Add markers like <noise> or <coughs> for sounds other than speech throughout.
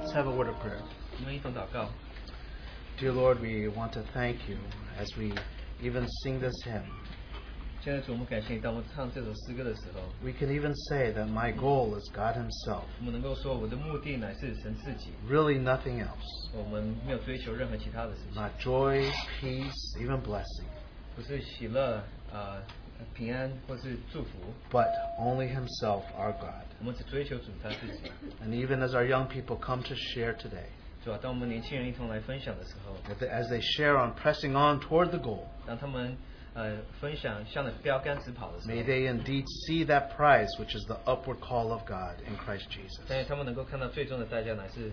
Let's have a word of prayer. Dear Lord, we want to thank you as we even sing this hymn. We can even say that my goal is God Himself, 我们能够说，我的目的乃是神自己， really nothing else. 我们没有追求任何其他的事情， Not joy, peace, even blessing, 不是喜乐、呃平安或是祝福， but only Himself, our God. 我们只追求主他自己。 And even as our young people come to share today, 主啊，当我们年轻人一同来分享的时候， that they- as they share on pressing on toward the goal, 当他们 呃分享向着标杆直跑的时候 may，they indeed see that prize, which is the upward call of God in Christ Jesus. 但是他们能够看到最终的代价乃是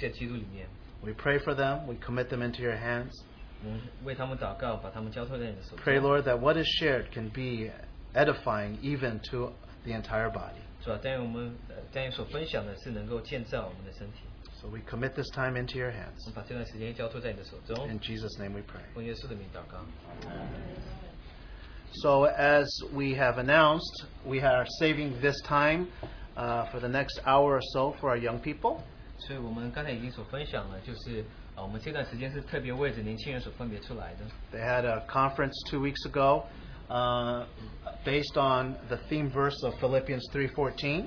在基督里面。 We pray for them. We commit them into your hands. 我们为他们祷告，把他们交托在你的手 Pray, 中。 Lord, that what is shared can be edifying even to the entire body. 主啊，但愿我们呃但愿所分享的是能够建造我们的身体。 So we commit this time into your 我 hands. 们把这段时间交托在你的手中。 In Jesus' name we pray. 奉耶稣的名祷告。 So, as we have announced, we are saving this time uh, for the next hour or so for our young people. 所以我们刚才已经所分享了，就是啊，我们这段时间是特别为着年轻人所分别出来的。 They had a conference two weeks ago uh, based on the theme verse of Philippians 3:14.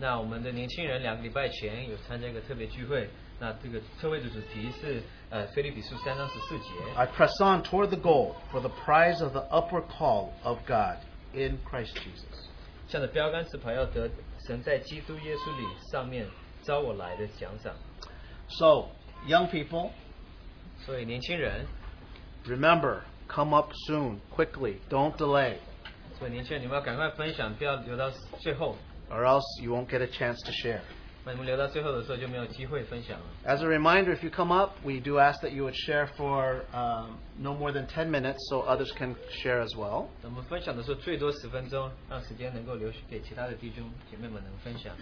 那我们的年轻人两个礼拜前有参加一个特别聚会，那这个特会的主题是呃菲利比书三章十四节。 I press on toward the goal for the prize of the upward call of God in Christ Jesus. 向着标杆直跑，要得神在基督耶稣里上面招我来的奖赏。 So, young people, 所以年轻人， remember, come up soon, quickly, don't delay, 所以年轻人，你们要赶快分享，不要留到最后。 or else you won't get a chance to share. 那你们留到最后的时候就没有机会分享了。 As a reminder, if you come up, we do ask that you would share for um, no more than 10 minutes so others can share as well. 我们分享的时候最多十分钟，让时间能够留给其他的弟兄姐妹们能分享。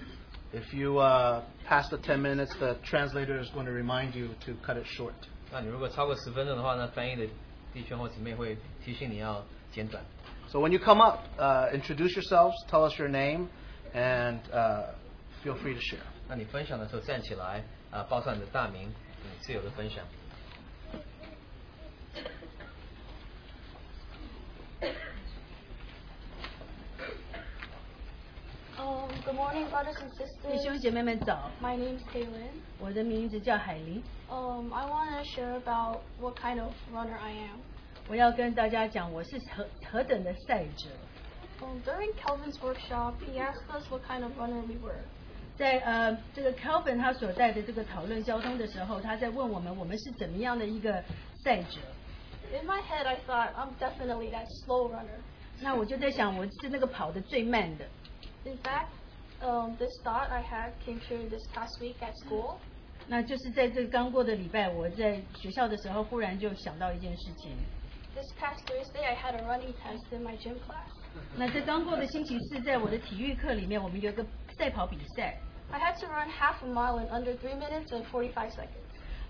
If you uh, pass the 10 minutes, the translator is going to remind you to cut it short. 那你如果超过十分钟的话，那翻译的弟兄或姊妹会提醒你要简短。 So when you come up, uh, introduce yourselves, tell us your name, and uh, feel free to share. 那你分享的时候站起来，啊、报上你的大名，你自由的分享。 Um, good morning, brothers and 弟 sisters. 兄姐妹们早， My name's Kaylin. 我的名字叫海琳， Um, I want to share about what kind of runner I am. 我要跟大家讲我是何何等的赛者。 Um, during Kelvin's workshop, he asked us what kind of runner we were. 在呃这个 Calvin 他所带的这个讨论交通的时候，他在问我们我们是怎么样的一个赛者。 In my head, I thought I'm definitely that slow runner. 那我就在想，我是那个跑得最慢的。 In fact, um, this thought I had came true this past week at school. 那就是在这个刚过的礼拜，我在学校的时候，忽然就想到一件事情。 This past Thursday, I had a running test in my gym class. 那在刚过的星期四，在我的体育课里面，我们有一个赛跑比赛。I had to run half a mile in under three minutes and forty-five seconds.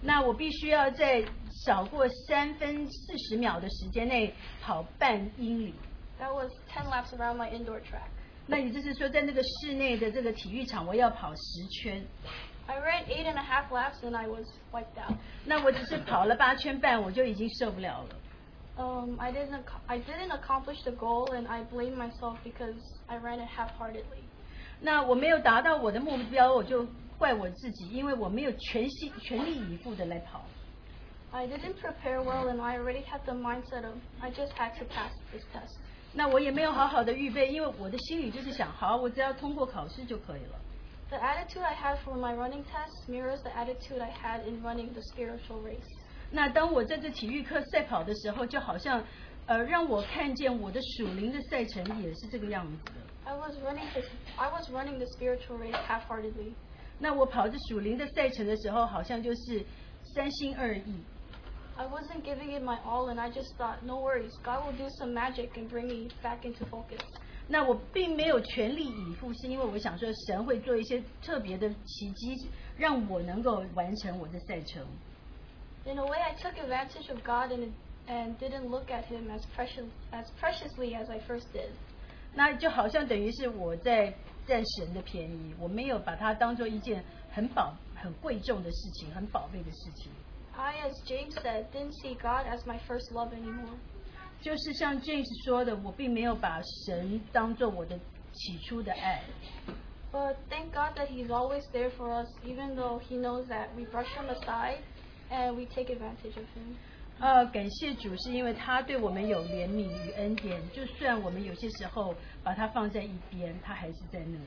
那我必须要在少过三分四十秒的时间内跑半英里。That was ten laps around my indoor track. 那也就是说，在那个室内的这个体育场，我要跑十圈。I ran eight and a half laps and I was wiped out. 那我只是跑了八圈半，我就已经受不了了。Um, I didn't ac- I didn't accomplish the goal and I blame myself because I ran it half-heartedly. 那我没有达到我的目标，我就怪我自己，因为我没有全心全力以赴的来跑。 I didn't prepare well and I already had the mindset of I just had to pass this test. 那我也没有好好的预备，因为我的心里就是想，好，我只要通过考试就可以了。 The attitude I had for my running test mirrors the attitude I had in running the spiritual race. 那当我在这体育课赛跑的时候，就好像，呃，让我看见我的属灵的赛程也是这个样子的。I was running this I was running the spiritual race half-heartedly. 那我跑着属灵的赛程的时候，好像就是三心二意。I wasn't giving it my all and I just thought, no worries, God will do some magic and bring me back into focus. 那我并没有全力以赴，是因为我想说神会做一些特别的奇迹，让我能够完成我的赛程。In a way, I took advantage of God and and didn't look at Him as precious as preciously as I first did. 那就好像等于是我在占神的便宜，我没有把它当做一件很宝、很贵重的事情、很宝贝的事情。 I, as James said, didn't see God as my first love anymore. 就是像 James 说的，我并没有把神当做我的起初的爱。 But thank God that He's always there for us, even though He knows that we brush Him aside and we take advantage of Him. 呃，感谢主，是因为他对我们有怜悯与恩典，就算我们有些时候把它放在一边，他还是在那里。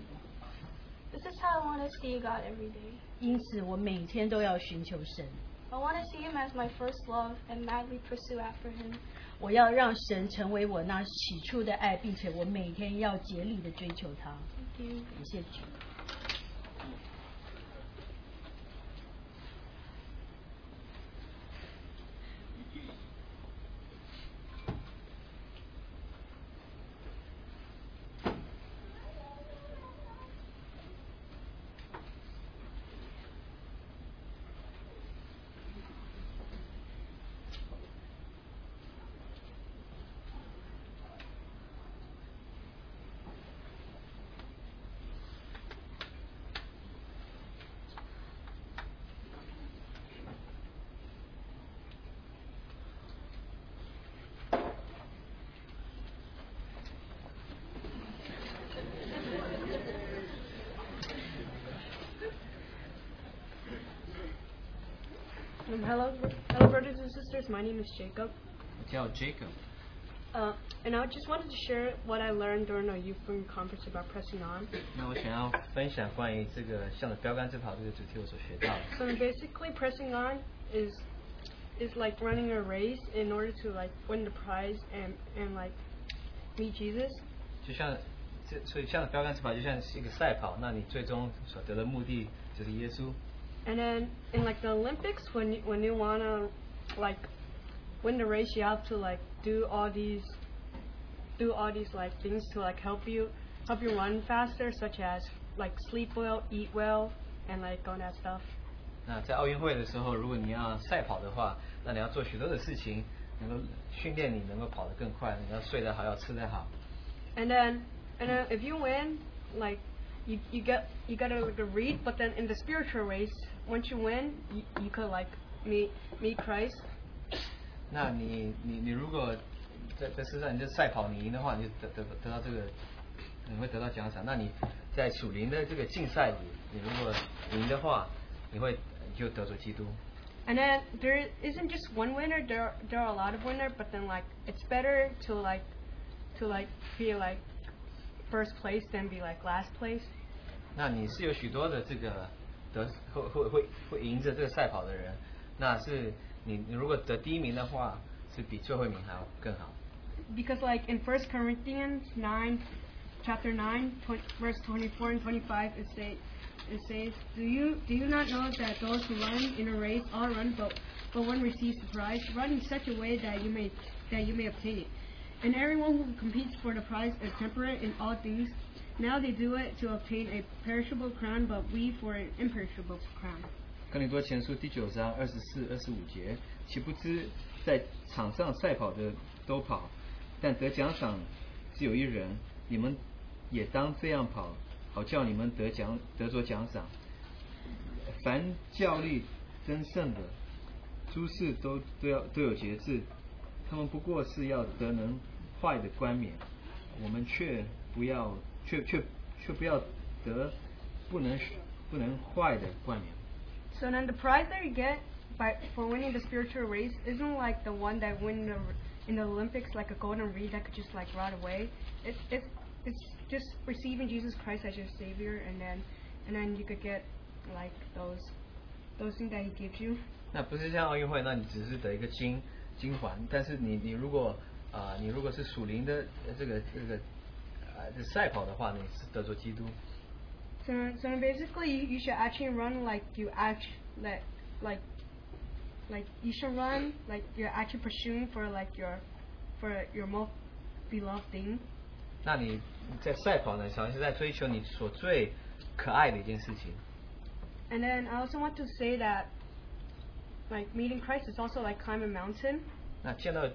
This is how I want to see God every day. 因此，我每天都要寻求神， I want to see Him as my first love and madly pursue after Him. 我要让神成为我那起初的爱，并且我每天要竭力的追求他。 Thank you. 感谢主。 Um, hello, hello, brothers and sisters. My name is Jacob, 我叫 Jacob， uh, and I just wanted to share what I learned during our youth spring conference about pressing on. <coughs> 那我想要分享关于这个向着标杆直跑这个主题我所学到的。 So basically, pressing on is is like running a race in order to like win the prize and and like meet Jesus. 就像这，所以向着标杆直跑就像是一个赛跑，那你最终所得的目的就是耶稣。 And then in like the Olympics, when you, when you wanna like win the race, you have to like do all these do all these like things to like help you help you run faster, such as like sleep well, eat well, and like all that stuff. 那在奥运会的时候，如果你要赛跑的话，那你要做许多的事情，能够训练你能够跑得更快，你要睡得好，要吃得好。 And then and then if you win, like you you get you gotta like, read, but then in the spiritual race, once you win, you, you could like meet meet Christ. 那你你你如果在在世上你这赛跑你赢的话，你就得得得到这个，你会得到奖赏。那你在属灵的这个竞赛里，你如果赢的话，你会你就得着基督。 And then there isn't just one winner. There are, there are a lot of winners, but then like it's better to like to like be like first place than be like last place. 那你是有许多的这个 得会会会会赢着这个赛跑的人，那是你你如果得第一名的话，是比最后一名还要更好。 Because like in First Corinthians nine, chapter nine, 20, verse twenty-four and twenty-five, it say it says, "Do you do you not know that those who run in a race all run, but but one receives the prize? Run in such a way that you may that you may obtain it. And everyone who competes for the prize is temperate in all things. Now they do it to obtain a perishable crown, but we for an imperishable crown." 哥林多前书第九章二十四、二十五节，岂不知在场上赛跑的都跑，但得奖赏只有一人。你们也当这样跑，好叫你们得奖得着奖赏。凡教力争胜的，诸事都都要都有节制，他们不过是要得能坏的冠冕，我们却不要却却却不要得不能不能坏的冠冕。 So then the prize that you get by for winning the spiritual race isn't like the one that win the, in the Olympics, like a golden reed that could just like ride away. It's it's it's just receiving Jesus Christ as your savior, and then and then you could get like those those things that He gives you. 那不是像奥运会，那你只是得一个金金环，但是你你如果啊、你如果是属灵的呃这个这个 呃这赛跑的话，你是得着基督。 So so basically, you, you should actually run like you act like like like you should run like you're actually pursuing for like your for your most beloved thing. 那你 在赛跑呢，好像是在追求你所最可爱的一件事情。 And then I also want to say that, like meeting Christ is also like climbing a mountain. 那见到，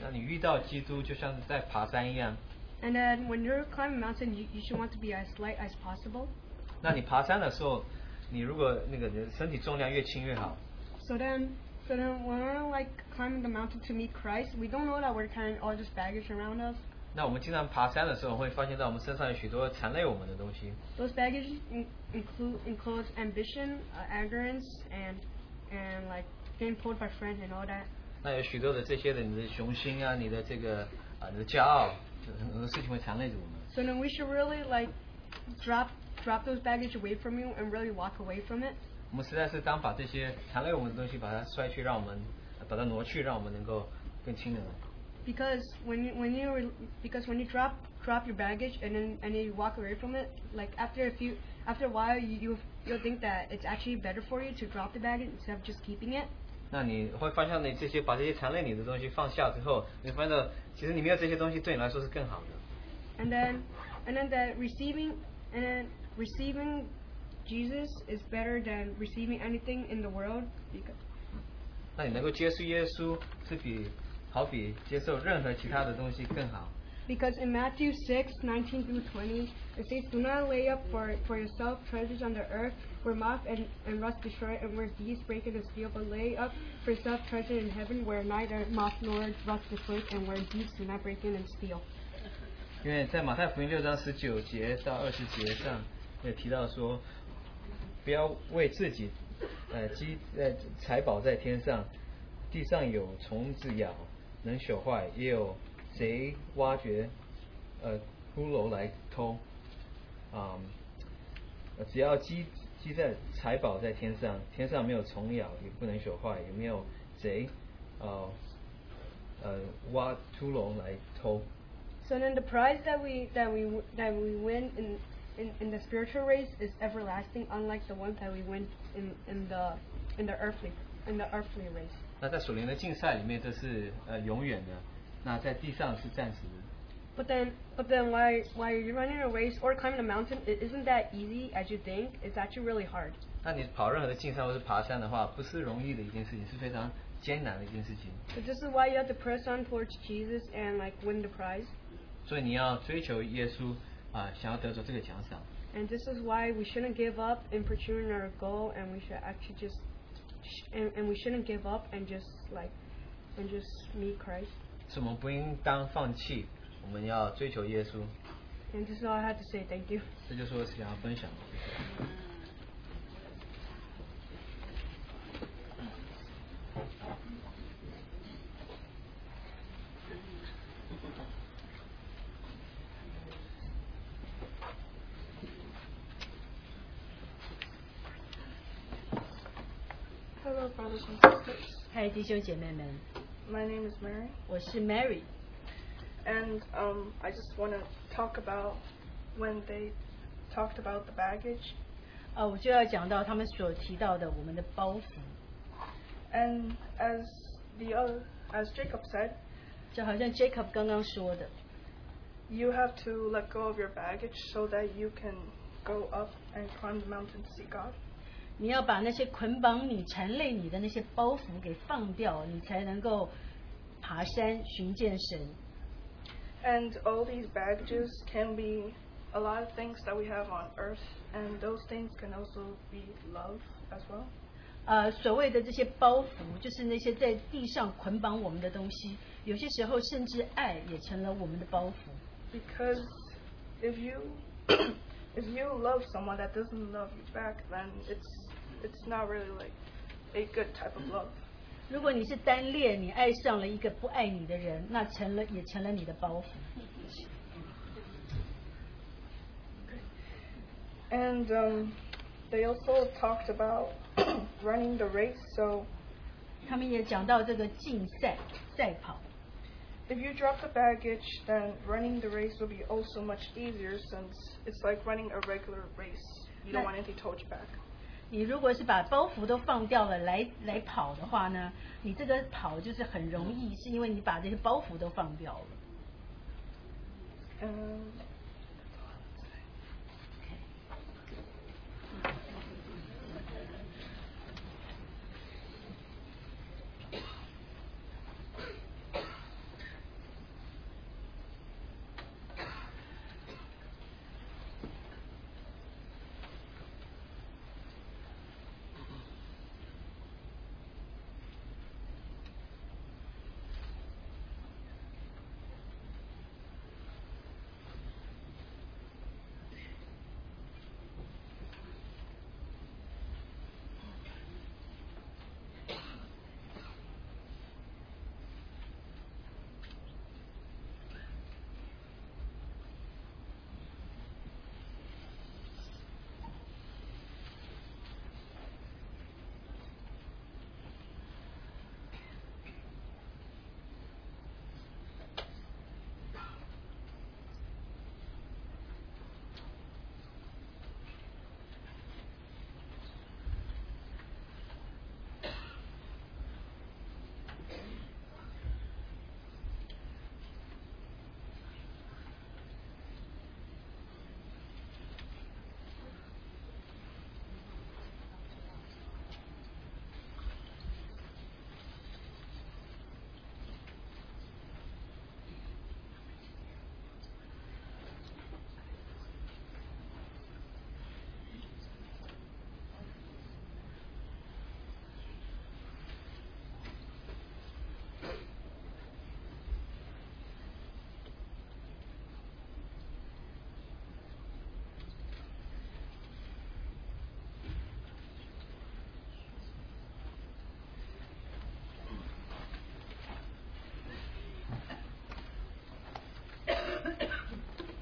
那你遇到基督，就像是在爬山一样。 And then when you're climbing a mountain, you, you should want to be as light as possible. 那你爬山的时候，你如果那个人身体重量越轻越好。 So then, so then when we're like climbing the mountain to meet Christ, we don't know that we're carrying all this baggage around us. 那我们经常爬山的时候，会发现到我们身上有许多缠累我们的东西。 Those baggage in, include includes ambition, uh, arrogance, and and like getting pulled by friends and all that. 那有许多的这些的你的雄心啊，你的这个啊，你的骄傲，就 很多事情会缠累着我们。 So then we should really like drop drop those baggage away from you and really walk away from it. 我们实在是当把这些缠累我们的东西，把它摔去，让我们呃把它挪去，让我们能够更轻的。 Because when you when you re- because when you drop drop your baggage and then and then you walk away from it, like after a few after a while you you you'll think that it's actually better for you to drop the baggage instead of just keeping it. 那你会发现，你这些把这些缠累你的东西放下之后，你会发现到其实你没有这些东西，对你来说是更好的。 And then and then that receiving and then receiving Jesus is better than receiving anything in the world because 那你能够接受耶稣，是比好比接受任何其他的东西更好。 Because in Matthew 6, 19 through 20, it says, Do not lay up for, for yourself treasures on the earth, where moth and, and rust destroy, and where thieves break into steal, but lay up for yourself treasure in heaven, where neither moth nor rust destroys, and where thieves do not break in and steal. 因为在马太福音六章十九节到二十节上，也提到说，不要为自己呃积呃财宝在天上，地上有虫子咬，能朽坏；也有贼挖掘，呃骷髅来偷。啊、呃只要积积在财宝在天上，天上没有虫咬，也不能朽坏，也没有贼呃呃挖秃龙来偷。 So then the prize that we that we w- that we win in, in, in the spiritual race is everlasting, unlike the one that we win in, in the in the earthly in the earthly race. 那在属灵的竞赛里面，这是呃永远的；那在地上是暂时的。 But then, but then, while while you're running a race or climbing a mountain, it isn't that easy as you think. It's actually really hard. 那你跑任何的竞赛或是爬山的话，不是容易的一件事情，是非常艰难的一件事情。 So this is why you have to press on towards Jesus and like win the prize. 所以你要追求耶稣啊、想要得着这个奖赏。 And this is why we shouldn't give up in pursuing our goal, and we should actually just, sh- and, and we shouldn't give up and just like, and just meet Christ. 所以我们不应当放弃， 我们要追求耶稣。And this is all I had to say. Thank you. 这就是我想要分享的。Hello, brothers and sisters. 嗨，弟兄姐妹们，My name is Mary, 我是 Mary。and um, I just want to talk about when they talked about the baggage. 啊，我就要讲到他们所提到的我们的包袱， And as the other, as Jacob said, 就好像 Jacob 刚刚说的， you have to let go of your baggage so that you can go up and climb the mountain to see God. 你要把那些捆绑你、缠累你的那些包袱给放掉，你才能够爬山寻见神。 And all these baggages can be a lot of things that we have on earth, and those things can also be love as well. 呃，所谓的这些包袱，就是那些在地上捆绑我们的东西，有些时候甚至爱也成了我们的包袱。 Because if you <coughs> if you love someone that doesn't love you back, then it's it's not really like a good type of love. 如果你是单恋，你爱上了一个不爱你的人，那成了也成了你的包袱。 And um, they also talked about <coughs> running the race. So 他们也讲到这个竞赛赛跑。 if you drop the baggage, then running the race will be also much easier since it's like running a regular race. You don't Right. want anything to hold you back. 你如果是把包袱都放掉了来来跑的话呢，你这个跑就是很容易，是因为你把这些包袱都放掉了。嗯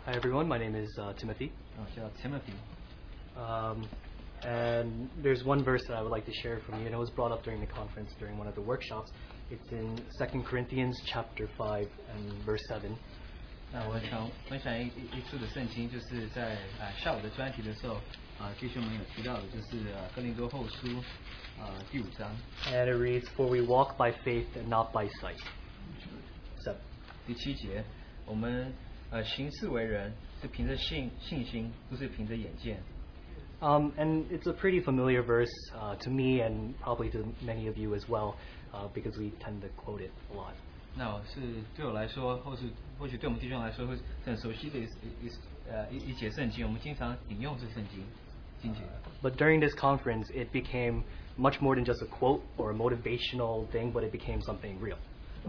Hi everyone, my name is uh, Timothy. 啊，叫 Timothy。 Um, and there's one verse that I would like to share from you, and it was brought up during the conference during one of the workshops. It's in 2 Corinthians chapter 5 and verse 7. 那我想分享一一一处的圣经，就是在啊、下午的专题的时候，啊、弟兄们有提到的，就是啊哥林多后书啊、第五章 And it reads, For we walk by faith and not by sight. 7. 第七节，我们 呃行事为人是凭着信信心，不是凭着眼见。 Um, and it's a pretty familiar verse uh, to me and probably to many of you as well, uh, because we tend to quote it a lot. 那我是对我来说，或是或许对我们弟兄来说，会是很熟悉的一一一呃一一节圣经，我们经常引用这圣经经节。 But during this conference, it became much more than just a quote or a motivational thing, but it became something real.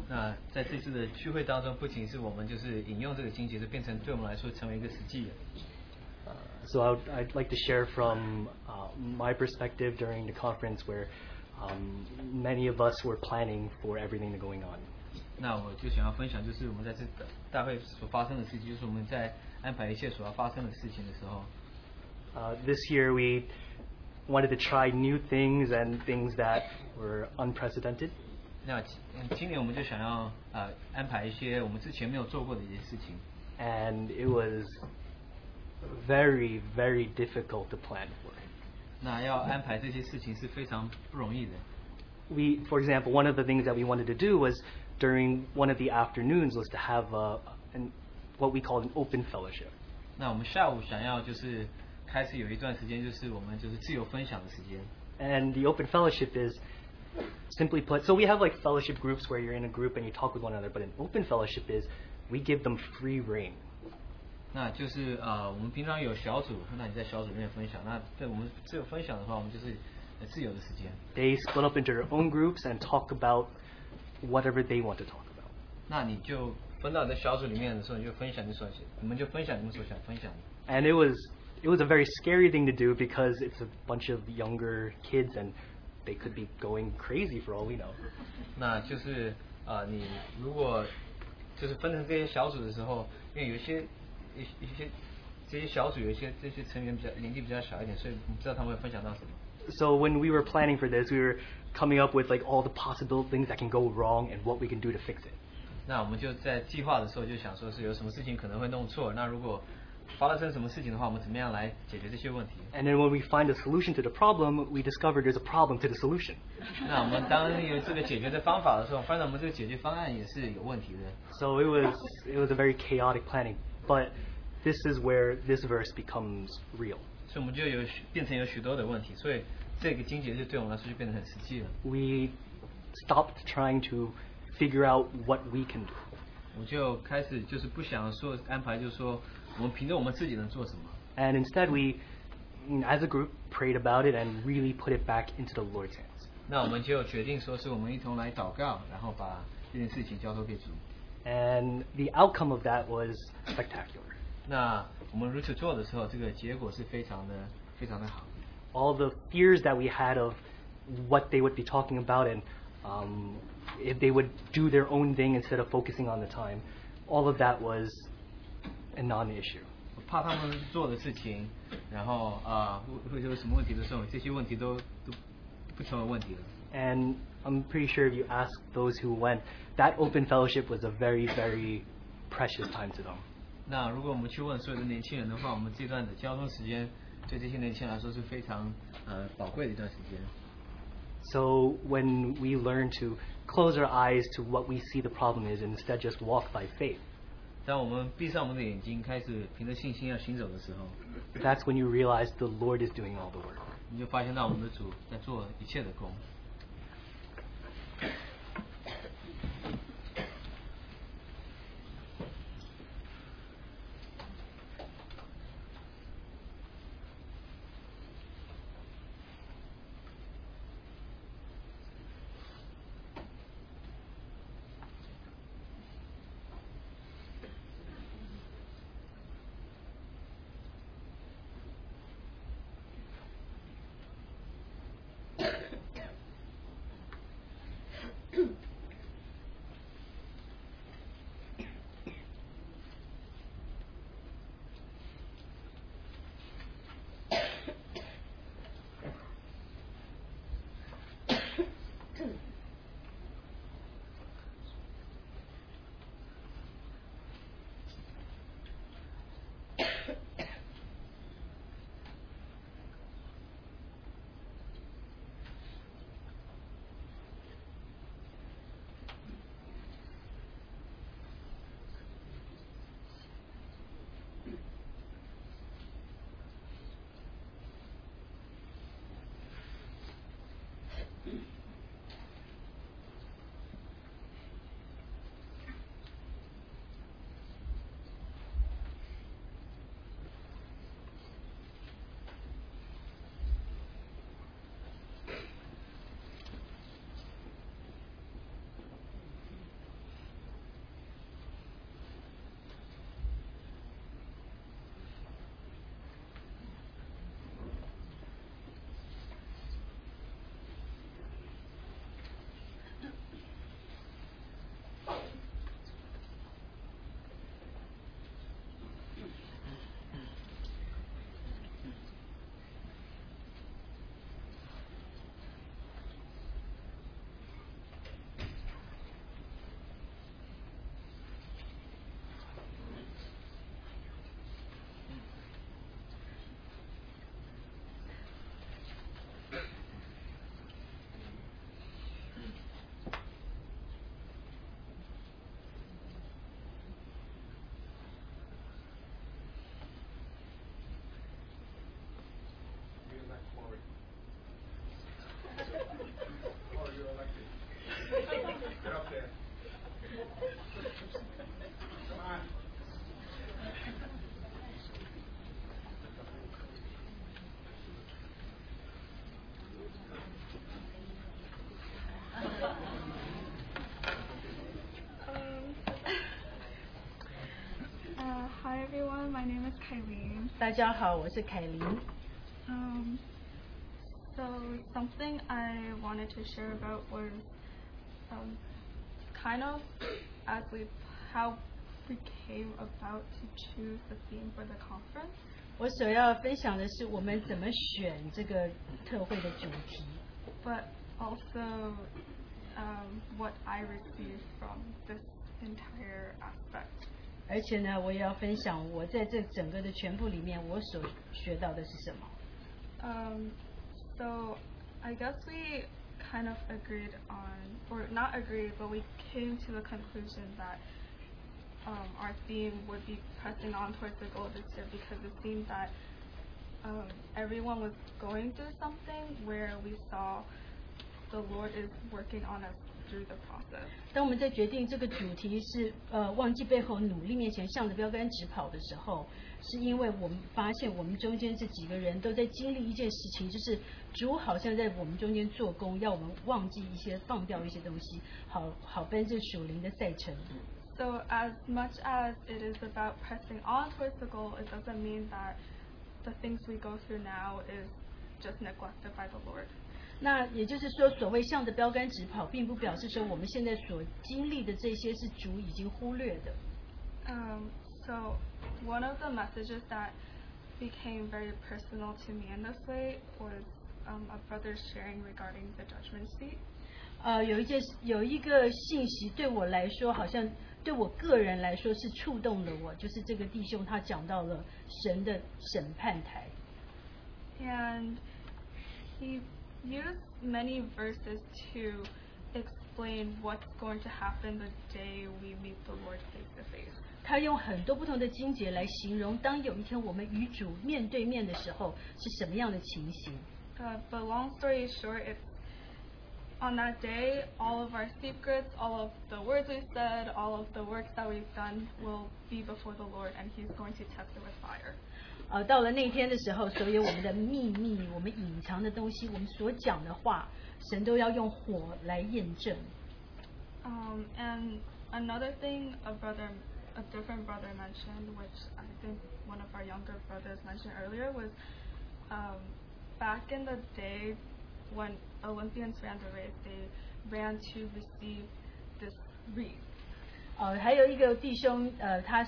那在这次的聚会当中，不仅是我们就是引用这个经节，就变成对我们来说成为一个实际的。 So I would, I'd like to share from uh, my perspective during the conference where um, many of us were planning for everything that going on. 那我就想要分享，就是我们在这大会所发生的事情，就是我们在安排一切所要发生的事情的时候， Uh, this year we wanted to try new things and things that were unprecedented. 那嗯今年我们就想要呃安排一些我们之前没有做过的一些事情。 And it was very, very difficult to plan for. 那要安排这些事情是非常不容易的。 we, for example, one of the things that we wanted to do was during one of the afternoons was to have a, an, what we call an open fellowship. 那我们下午想要就是开始有一段时间，就是我们就是自由分享的时间。 And the open fellowship is Simply put, so we have like fellowship groups where you're in a group and you talk with one another, but an open fellowship is we give them free rein. 那就是呃，我们平常有小组，那你在小组里面分享。那在我们自由分享的话，我们就是自由的时间。They split up into their own groups and talk about whatever they want to talk about. 那你就分到你的小组里面的时候，你就分享你所，你们就分享你们所想分享的。And it was it was a very scary thing to do because it's a bunch of younger kids and they could be going crazy for all we know. 那就是呃，你如果就是分成这些小组的时候，因为有一些一一些这些小组有一些这些成员比较年纪比较小一点，所以你知道他们会分享到什么。 So when we were planning for this, we were coming up with like all the possible things that can go wrong and what we can do to fix it. 那我们就在计划的时候就想说是有什么事情可能会弄错，那如果 发生什么事情的话，我们怎么样来解决这些问题？ And then when we find a solution to the problem, we discover there's a problem to the solution. 那我们当有这个解决的方法的时候，发现我们这个解决方案也是有问题的。 So it was it was a very chaotic planning, but this is where this verse becomes real. 所以我们就有许变成有许多的问题，所以这个经节就对我们来说就变得很实际了。 We stopped trying to figure out what we can do. 我就开始就是不想说安排，就是说 我们凭着我们自己能做什么。 And instead we you know, as a group prayed about it and really put it back into the Lord's hands. 那我们就决定说是我们一同来祷告，然后把这件事情交托给主。 And the outcome of that was spectacular. 那我们如此做的时候，这个结果是非常的非常的好。 all the fears that we had of what they would be talking about and um, if they would do their own thing instead of focusing on the time, all of that was a non-issue. 我怕他们做的事情，然后啊会会有什么问题的时候，这些问题都都不成为问题了。 And I'm pretty sure if you ask those who went, that open fellowship was a very, very precious time to them. 那如果我们去问所有的年轻人的话，我们这段的交通时间对这些年轻人来说是非常呃宝贵的一段时间。 So when we learn to close our eyes to what we see the problem is and instead just walk by faith, 当我们闭上我们的眼睛，开始凭着信心要行走的时候，that's when you realize the Lord is doing all the work. 你就发现到我们的主在做一切的工。is Kylene. 大家好，我是凯琳。 Um, so something I wanted to share about was um, kind of as we how we came about to choose the theme for the conference, 我所要分享的是我们怎么选这个特会的主题， but also um, what I received from this entire aspect. 而且呢，我也要分享我在这整个的全部里面我所学到的是什么。 Um, so I guess we kind of agreed on, or not agreed, but we came to the conclusion that um, our theme would be pressing on towards the goal this year because it seemed that um, everyone was going through something where we saw the Lord is working on us through the process. 当我们在决定这个主题是呃忘记背后努力面前向着标杆直跑的时候，是因为我们发现我们中间这几个人都在经历一件事情，就是主好像在我们中间做工，要我们忘记一些、放掉一些东西，好好奔这属灵的赛程。So as much as it is about pressing on towards the goal, it doesn't mean that the things we go through now is just neglected by the Lord. 那也就是说，所谓向着标杆直跑，并不表示说我们现在所经历的这些是主已经忽略的。Um, so one of the messages that became very personal to me in this way was um, a brother sharing regarding the judgment seat. 呃，有一件有一个信息对我来说，好像对我个人来说是触动了我，就是这个弟兄他讲到了神的审判台。And he used many verses to explain what's going to happen the day we meet the Lord face to face. 他用很多不同的经节来形容，当有一天我们与主面对面的时候，是什么样的情形。 Uh, but long story short, it's on that day, all of our secrets, all of the words we've said, all of the works that we've done will be before the Lord, and He's going to test it with fire. 呃，到了那天的时候，所有我们的秘密、我们隐藏的东西、我们所讲的话，神都要用火来验证。 Um, and another thing, a brother, a different brother mentioned, which I think one of our younger brothers mentioned earlier, was um, back in the day when Olympians ran the race, they ran to receive this wreath. 呃，还有一个弟兄，呃，他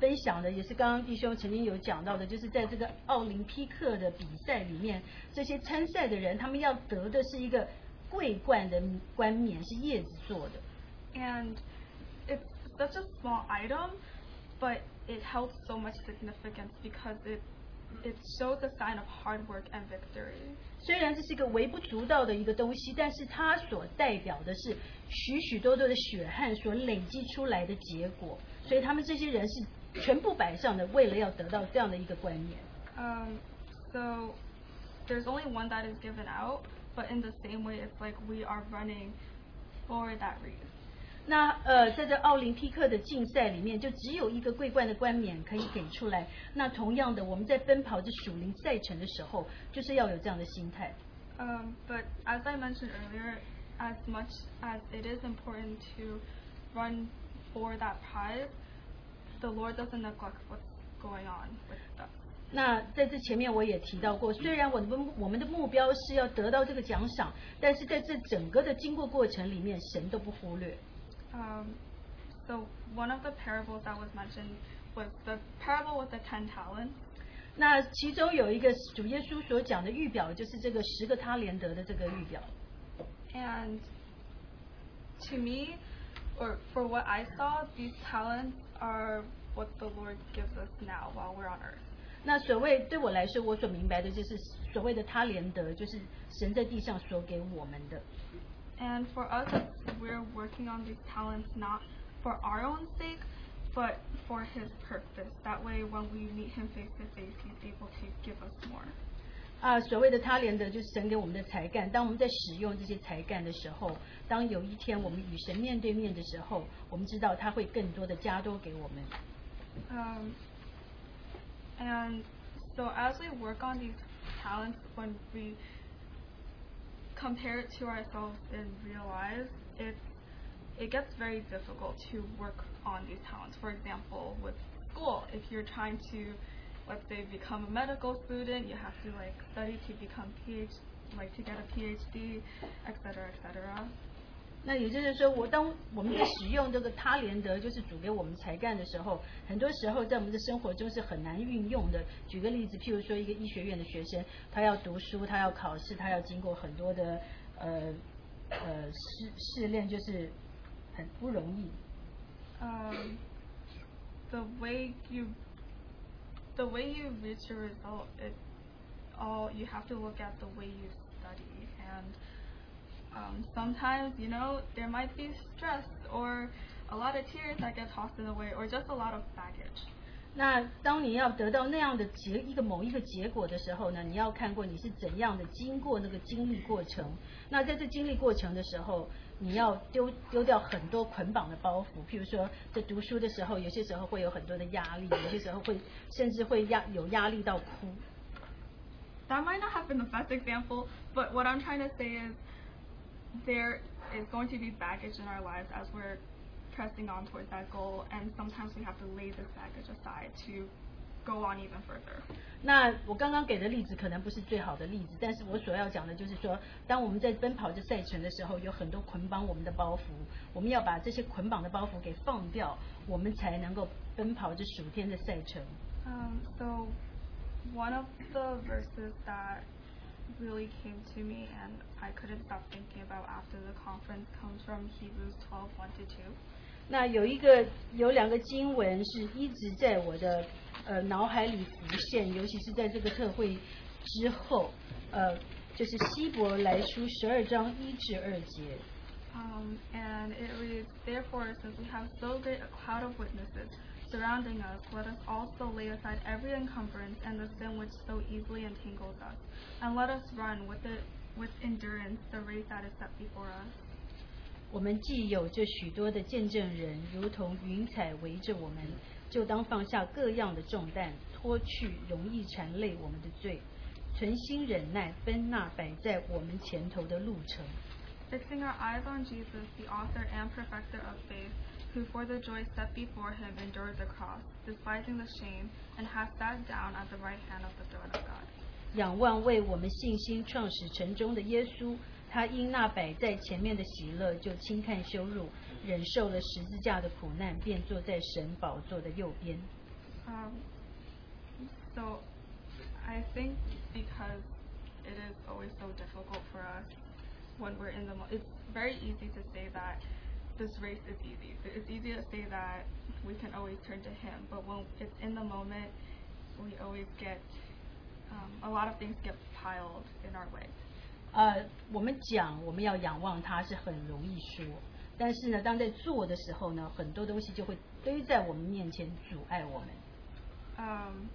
分享的也是刚刚弟兄曾经有讲到的，就是在这个奥林匹克的比赛里面，这些参赛的人，他们要得的是一个桂冠的冠冕，是叶子做的。And it's such a small item, but it holds so much significance because it it shows a sign of hard work and victory. 虽然这是一个微不足道的一个东西，但是它所代表的是许许多多的血汗所累积出来的结果，所以他们这些人是全部摆上的，为了要得到这样的一个冠冕。 Um, so there's only one that is given out, but in the same way, it's like we are running for that wreath. 那呃，在这奥林匹克的竞赛里面，就只有一个桂冠的冠冕可以给出来。那同样的，我们在奔跑这属灵赛程的时候，就是要有这样的心态。 Um, but as I mentioned earlier, as much as it is important to run for that prize, the Lord doesn't neglect what's going on with us. 那在这前面我也提到过，虽然我们我们的目标是要得到这个奖赏，但是在这整个的经过过程里面，神都不忽略。 Um, so one of the parables that was mentioned was the parable with the ten talents. 那其中有一个主耶稣所讲的预表，就是这个十个他连得的这个预表。 And to me, or for what I saw, these talents are what the Lord gives us now while we're on earth. 那所谓对我来说，我所明白的就是所谓的他连得，就是神在地上所给我们的。 And for us, it's- we're working on these talents not for our own sake, but for His purpose. That way, when we meet Him face to face, He's able to give us more. 啊，所谓的他连得就是神给我们的才干。当我们在使用这些才干的时候，当有一天我们与神面对面的时候，我们知道他会更多的加多给我们。 Um, and so as we work on these talents, when we compare it to ourselves and realize it, it gets very difficult to work on these talents. For example, with school, if you're trying to but they become a medical student you have to like study to become ph like to get a phd etc etc 那也就是说我当我们在使用这个他连德就是主给我们才干的时候很多时候在我们的生活中是很难运用的。举个例子譬如说一个医学院的学生他要读书他要考试他要经过很多的呃呃试试炼就是很不容易。嗯 the way you the way you reach your result, it all you have to look at the way you study and um, sometimes you know there might be stress or a lot of tears that get tossed in the way or just a lot of baggage. 那当你要得到那样的结一个某一个结果的时候呢，你要看过你是怎样的经过那个经历过程。那在这经历过程的时候， 你要丢丢掉很多捆绑的包袱。譬如说，在读书的时候，有些时候会有很多的压力，有些时候会甚至会压有压力到哭。 That might not have been the best example, but what I'm trying to say is there is going to be baggage in our lives as we're pressing on towards that goal, and sometimes we have to lay this baggage aside to go on even further. 那我刚刚给的例子可能不是最好的例子，但是我所要讲的就是说，当我们在奔跑这赛程的时候，有很多捆绑我们的包袱，我们要把这些捆绑的包袱给放掉，我们才能够奔跑这属天的赛程。 Um, so, one of the verses that really came to me and I couldn't stop thinking about after the conference comes from Hebrews 12 1 to 2. 那有一个有两个经文是一直在我的呃脑海里浮现，尤其是在这个特会之后，呃，就是希伯来书十二章一至二节。 Um, and it reads, Therefore, since we have so great a cloud of witnesses surrounding us, let us also lay aside every encumbrance and the sin which so easily entangles us, and let us run with it with endurance the race that is set before us. 我们既有这许多的见证人，如同云彩围着我们，就当放下各样的重担，脱去容易缠累我们的罪，存心忍耐，奔那摆在我们前头的路程。Fixing our eyes on Jesus, the author and perfecter of faith, who for the joy set before him endured the cross, despising the shame, and has sat down at the right hand of the throne of God. 仰望为我们信心创始成终的耶稣，他因那摆在前面的喜乐，就轻看羞辱，忍受了十字架的苦难，便坐在神宝座的右边。 Um, so, I think because it is always so difficult for us when we're in the mo- it's very easy to say that this race is easy. It's easy to say that we can always turn to Him, but when it's in the moment, we always get um, a lot of things get piled in our way. 呃，我们讲我们要仰望他是很容易说，但是呢，当在做的时候呢，很多东西就会堆在我们面前阻碍我们。Um,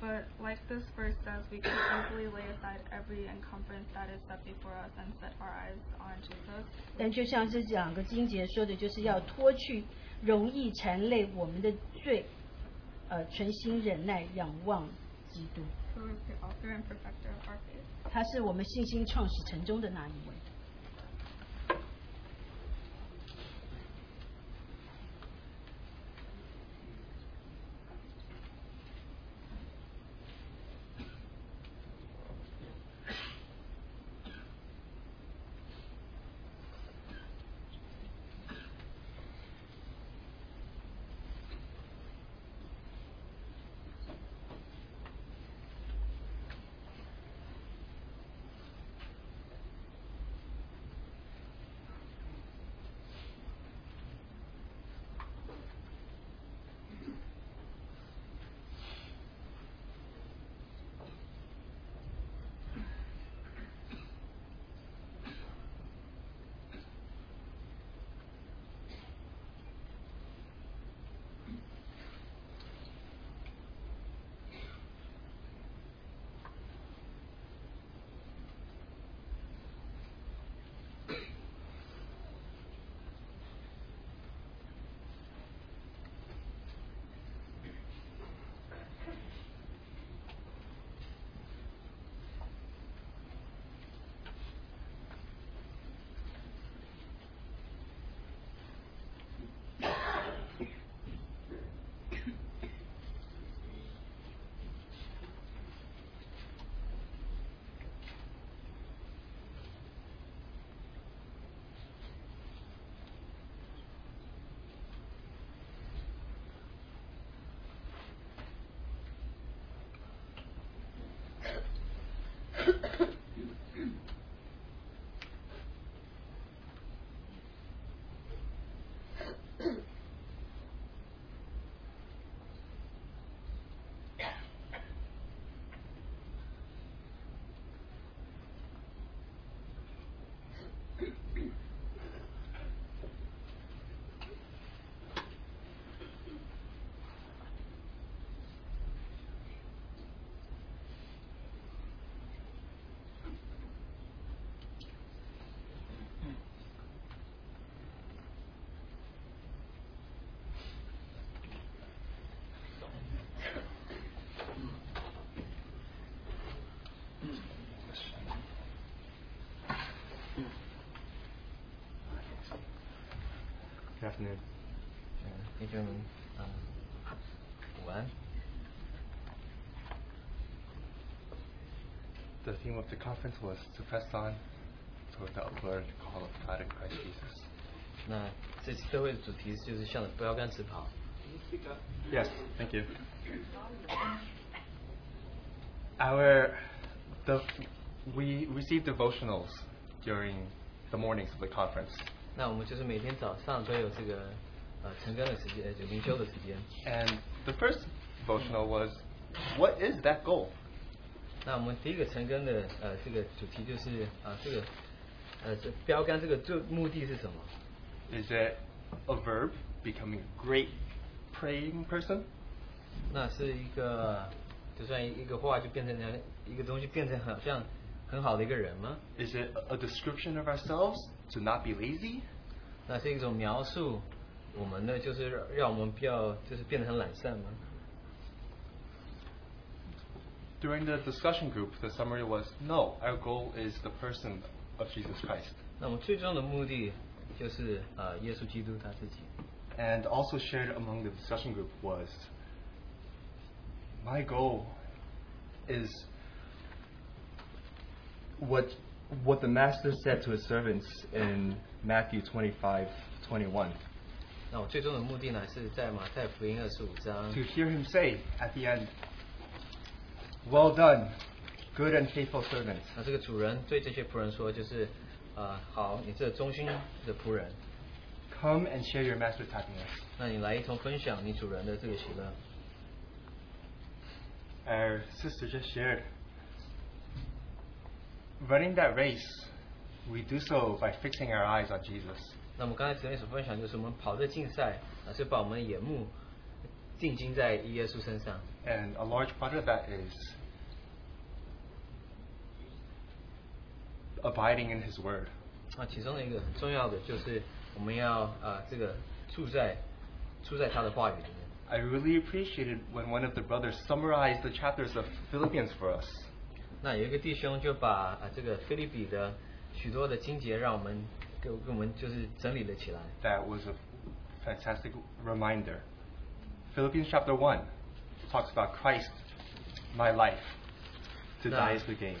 but like this verse says, we can easily lay aside every encumbrance that is set before us and set our eyes on Jesus. 但就像这两个经节说的，就是要脱去容易缠累我们的罪，呃，存心忍耐，仰望基督。他是我们信心创始成中的那一位。afternoon. 嗯，弟兄们，嗯，午安。 The theme of the conference was to press on toward the upward call of God in Christ Jesus. 那这次特会的主题就是向着标杆直跑。 Yes, thank you. Our the we receive devotionals during the mornings of the conference, 那我们就是每天早上都有这个呃晨更的时间，呃就灵修的时间。 and the first devotional was, "What is that goal?" 那我们第一个晨更的呃这个主题就是啊、这个呃这标杆这个最目的是什么？ Is it a verb becoming a great praying person? 那是一个就算一个话就变成了一个东西变成好像很好的一个人吗？ Is it a a description of ourselves to not be lazy? 那是一种描述我们的就是让让我们不要就是变得很懒散吗？ During the discussion group, the summary was, "No, our goal is the person of Jesus Christ." 那我们最重要的目的就是呃耶稣基督他自己。 And also shared among the discussion group was my goal is what what the master said to his servants in Matthew 25 21. 那我最终的目的呢是在马太福音二十五章 To hear him say at the end, Well done, good and faithful servant. 那这个主人对这些仆人说，就是，呃，好，你这忠心的仆人， Come and share your master's happiness. 那你来一同分享你主人的这个喜乐。 Our sister just shared. Running that race, we do so by fixing our eyes on Jesus. 那么刚才姊妹所分享就是我们跑这竞赛，啊，是把我们的眼目定睛在耶稣身上。 And a large part of that is abiding in His Word. 那其中的一个很重要的就是我们要啊、这个住在住在他的话语里面。 I really appreciated when one of the brothers summarized the chapters of Philippians for us. 那有一个弟兄就把啊这个菲利比的许多的经节让我们给给我们就是整理了起来。That was a fantastic reminder. Philippians chapter one talks about Christ, my life. To die is the gain.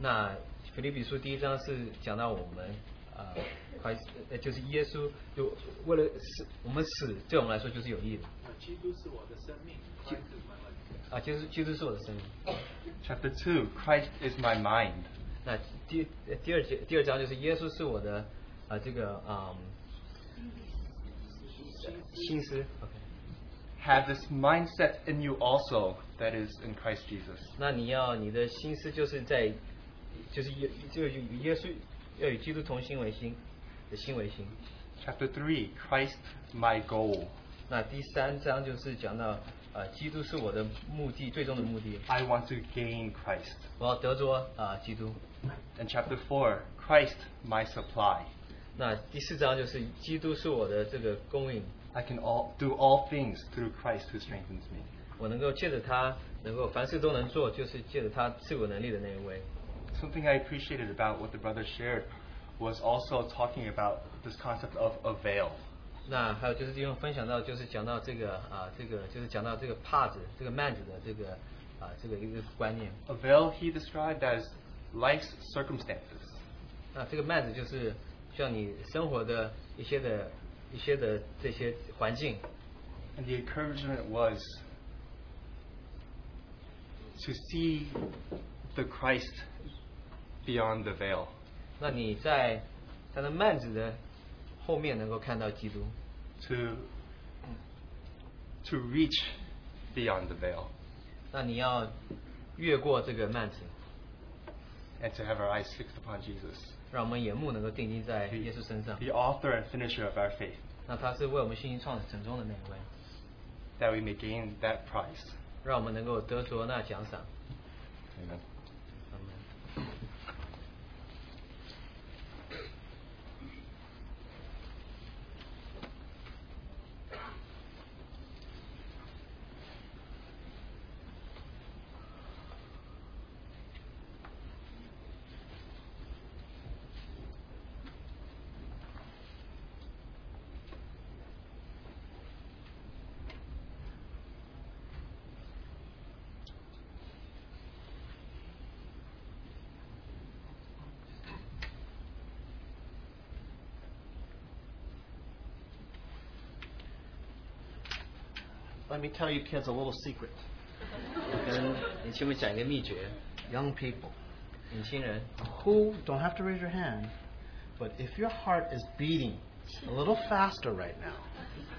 那腓立比书第一章是讲到我们啊，，Christ 呃就是耶稣就为了死，我们死对我们来说就是有益的。基督是我的生命，Christ is my life。啊，基督基督是我的生命。 Chapter 2 Christ is my mind. 那第呃第二节第二章就是耶稣是我的啊这个啊、心思。OK， Have this mindset in you also that is in Christ Jesus. 那你要你的心思就是在就是耶就与耶稣要与基督同心为心的心为心。 Chapter 3 Christ, my goal. 那第三章就是讲到 I want to gain Christ. 我要得着啊基督。And chapter four, Christ my supply. 那第四章就是基督是我的这个供应。I can all do all things through Christ who strengthens me. something I appreciated about what the brother shared was also talking about this concept of a veil. 那还有就是弟兄分享到，就是讲到这个啊，这个就是讲到这个帕子，这个幔子的这个啊，这个一个观念。 A veil he described as life's circumstances. 那这个幔子就是像你生活的一些的一些的这些环境。 And the encouragement was to see the Christ beyond the veil. 那你在在那幔子的后面能够看到基督， to to reach beyond the veil 那你要越过这个幔子， and to have our eyes fixed upon Jesus, 让我们眼目能够定睛在耶稣身上。 the author and finisher of our faith, 那他是为我们信心创始成终的那一位， that we may gain that prize. 让我们能够得着那奖赏。 Amen. Let me tell you kids a little secret. 跟年轻们讲一个秘诀， Young people, 年轻人， who don't have to raise your hand, but if your heart is beating a little faster right now,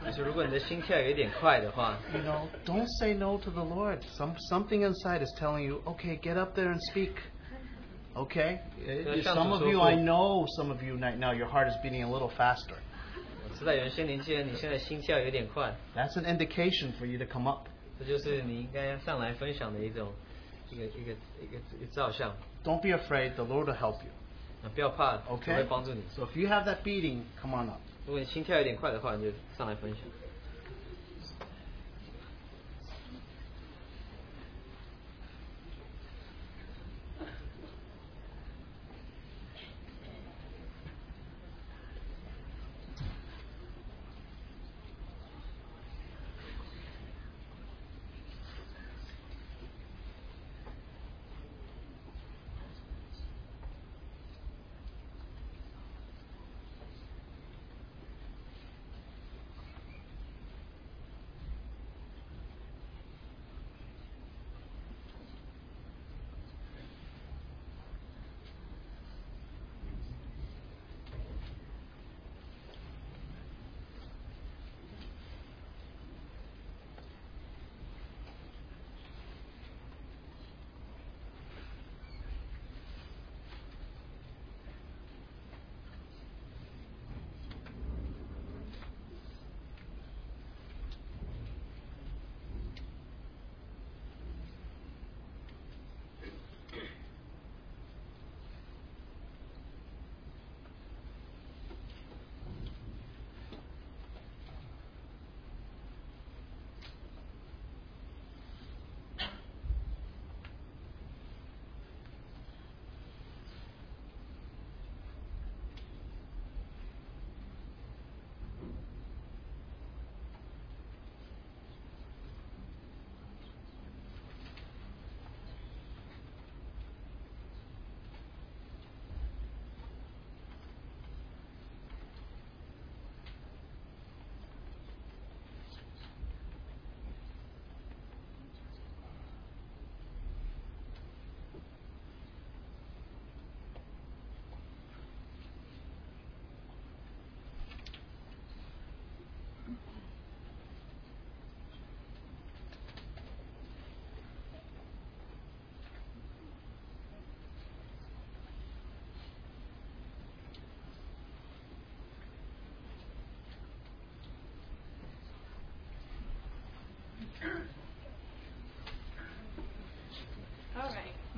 就是如果你的心跳有一点快的话， you know, don't say no to the Lord. Some something inside is telling you, okay, get up there and speak. Okay? Uh, Some of you, I know some of you right now, your heart is beating a little faster. 我知道有一些年轻人你现在心跳有点快，That's an indication for you to come up. 这就是你应该上来分享的一种一个一个一个一个照相。Don't be afraid. The Lord will help you. 啊，不要怕，我?会帮助你。So if you have that beating, come on up. 如果你心跳有点快的话，你就上来分享。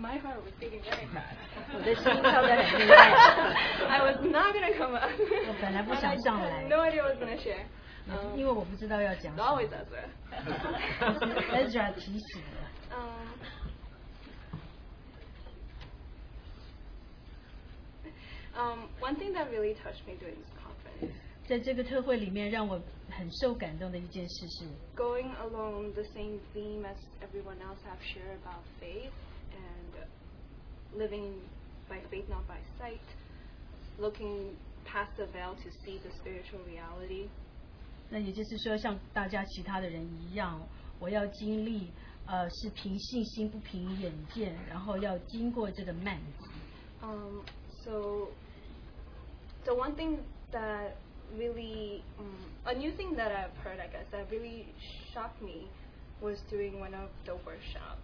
My heart was beating very fast. 我的心跳得很厉害。 I <laughs> was not gonna come up. 我本来不想上来 I had no idea what I was gonna share. 因为我不知道要讲 It 什么。 always does it. Ezra <laughs> 提<laughs> 醒了。 Um, um, one thing that really touched me during this conference, 在这个特会里面，让我很受感动的一件事是， going along the same theme as everyone else have shared about faith and living by faith, not by sight, looking past the veil to see the spiritual reality. 那也就是说，像大家其他的人一样，我要经历，呃，是凭信心不凭眼见，然后要经过这个幔子。 Um, so, so one thing that really, um, a new thing that I've heard, I guess, that really shocked me was during one of the workshop.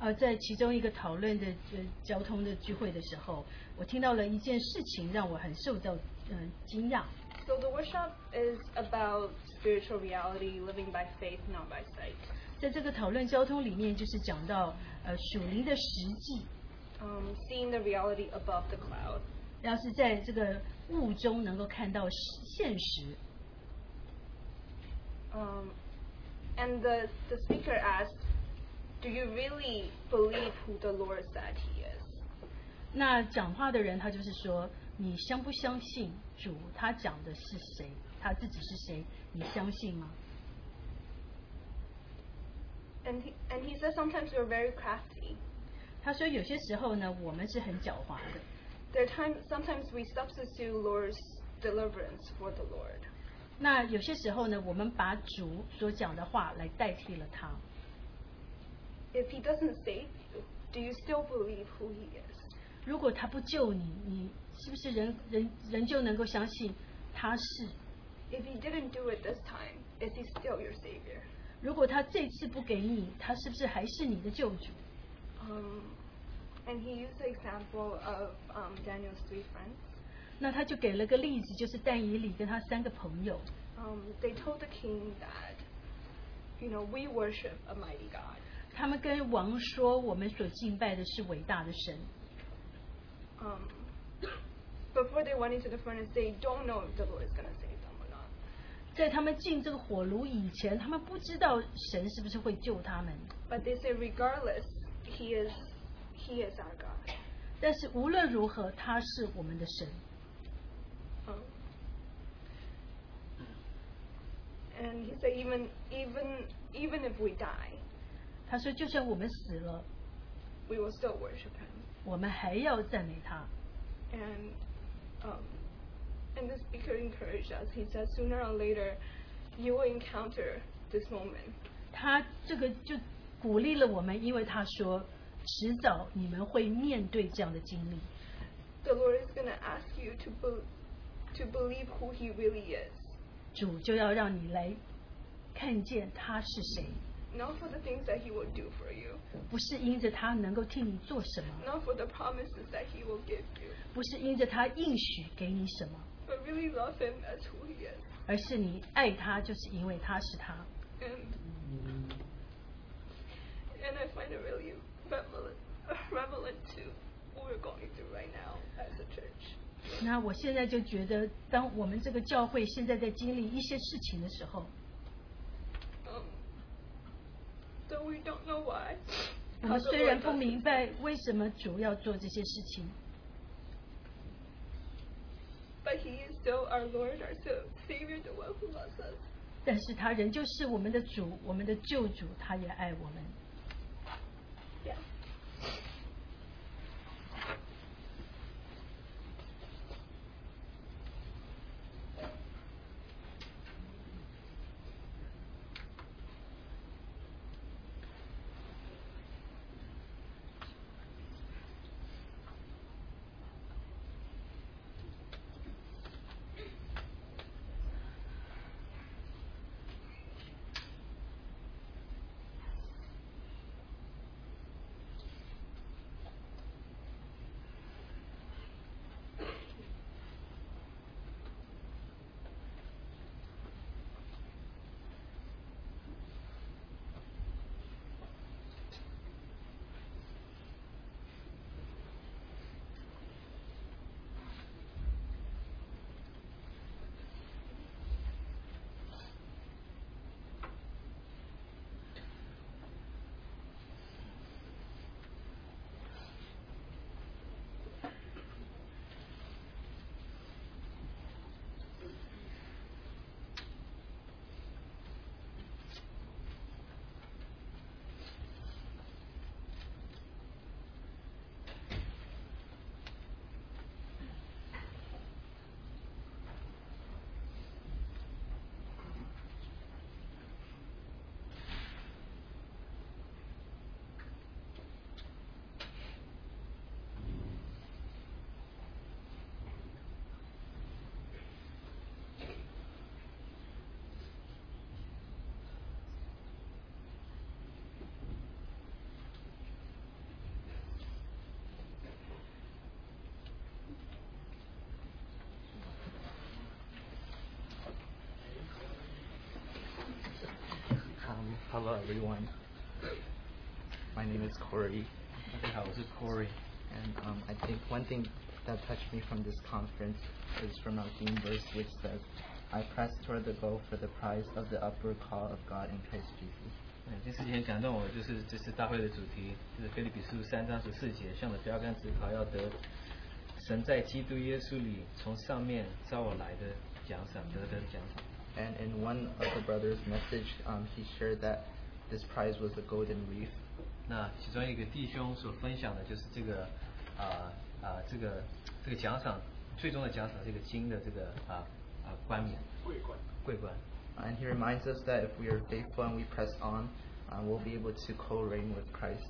呃，在其中一个讨论的呃交通的聚会的时候，我听到了一件事情，让我很受到嗯、呃惊讶。So the workshop is about spiritual reality, living by faith, not by sight. 在这个讨论交通里面，就是讲到呃属灵的实际，Um, seeing the reality above the cloud. 要是在这个雾中能够看到现实。Um, and the, the speaker asked, Do you really believe who the Lord said He is? 那讲话的人他就是说，你相不相信主他讲的是谁？他自己是谁？你相信吗？ And he, and he said sometimes we're very crafty. 他说有些时候呢，我们是很狡猾的。 There are times, sometimes we substitute Lord's deliverance for the Lord. 那有些时候呢，我们把主所讲的话来代替了他。 If he doesn't save you, do you still believe who he is? 如果他不救你，你是不是人人仍旧能够相信他是？If he didn't do it this time, is he still your savior? 如果他这次不给你，他是不是还是你的救主？Um, and he used the example of um, Daniel's three friends. 那他就给了个例子，就是但以理跟他三个朋友。Um, they told the king that, you know, we worship a mighty God. 他们跟王说，我们所敬拜的是伟大的神。Um, before they went into the furnace, they don't know if the Lord is going to save them or not. 在他们进这个火炉以前，他们不知道神是不是会救他们。But they say, regardless, He is, He is our God. 但是无论如何，他是我们的神。Um, and he said, even, even, even if we die. 他说：“就算我们死了，we will still worship him。我们还要赞美他。” And um, and the speaker encouraged us. He said, sooner or later, you will encounter this moment. 他这个就鼓励了我们，因为他说，迟早你们会面对这样的经历。The Lord is going to ask you to be, to believe who He really is. 主就要让你来看见他是谁。 not for the things that He will do for you. 不是因着他能够替你做什么。Not for the promises that He will give you. 不是因着他应许给你什么。But really love Him as who He is. 而是你爱他，就是因为他是他。And and I find it really relevant, relevant to what we're going through right now as a church. 那我现在就觉得，当我们这个教会现在在经历一些事情的时候。 我们虽然不明白为什么主要做这些事情，但是他仍旧是我们的主，我们的救主，他也爱我们。Hello, everyone. My name is Corey. is Corey. And um, I think one thing that touched me from this conference is from our theme verse, which says, I press toward the goal for the prize of the upward call of God in Christ Jesus. 嗯，这事情感动我，就是这次大会的主题，就是菲利比书三章十四节，向着标杆直跑，要得神在基督耶稣里从上面招我来的奖赏，得的奖赏。 and in one of the brothers' message, um, he shared that this prize was a golden wreath. 那其中一个弟兄所分享的就是这个啊啊、呃呃、这个这个奖赏最终的奖赏这个金的这个啊啊 呃冠冕。桂冠。桂冠。And he reminds us that if we are faithful and we press on, uh, we'll be able to co-reign with Christ.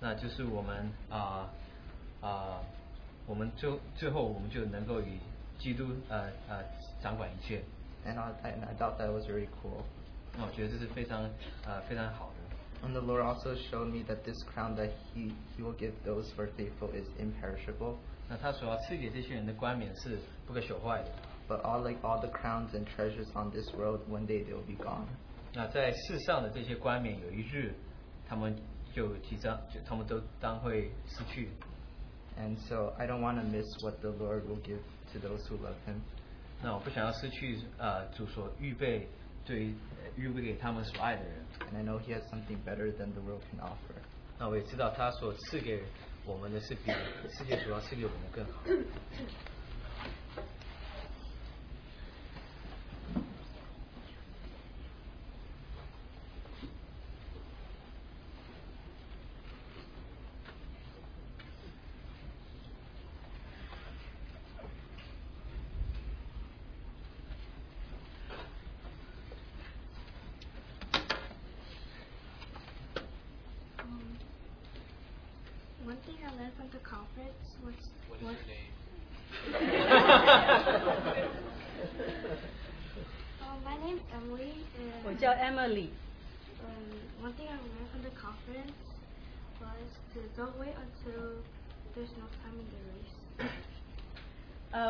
那就是我们啊啊，我们最最后我们就能够与基督呃呃掌管一切。 And I, I, I thought that was very cool. 那我觉得这是非常呃非常好的。And the Lord also showed me that this crown that He He will give those who are faithful is imperishable. 那他所要赐给这些人的冠冕是不可朽坏的。But all like all the crowns and treasures on this world, one day they will be gone. 那在世上的这些冠冕，有一日他们就即将，就他们都当会失去。And so I don't want to miss what the Lord will give to those who love Him. 那我不想要失去呃主所预备对预备给他们所爱的人。And I know He has something better than the world can offer. 那我也知道他所赐给我们的是比世界所要赐给我们的更好。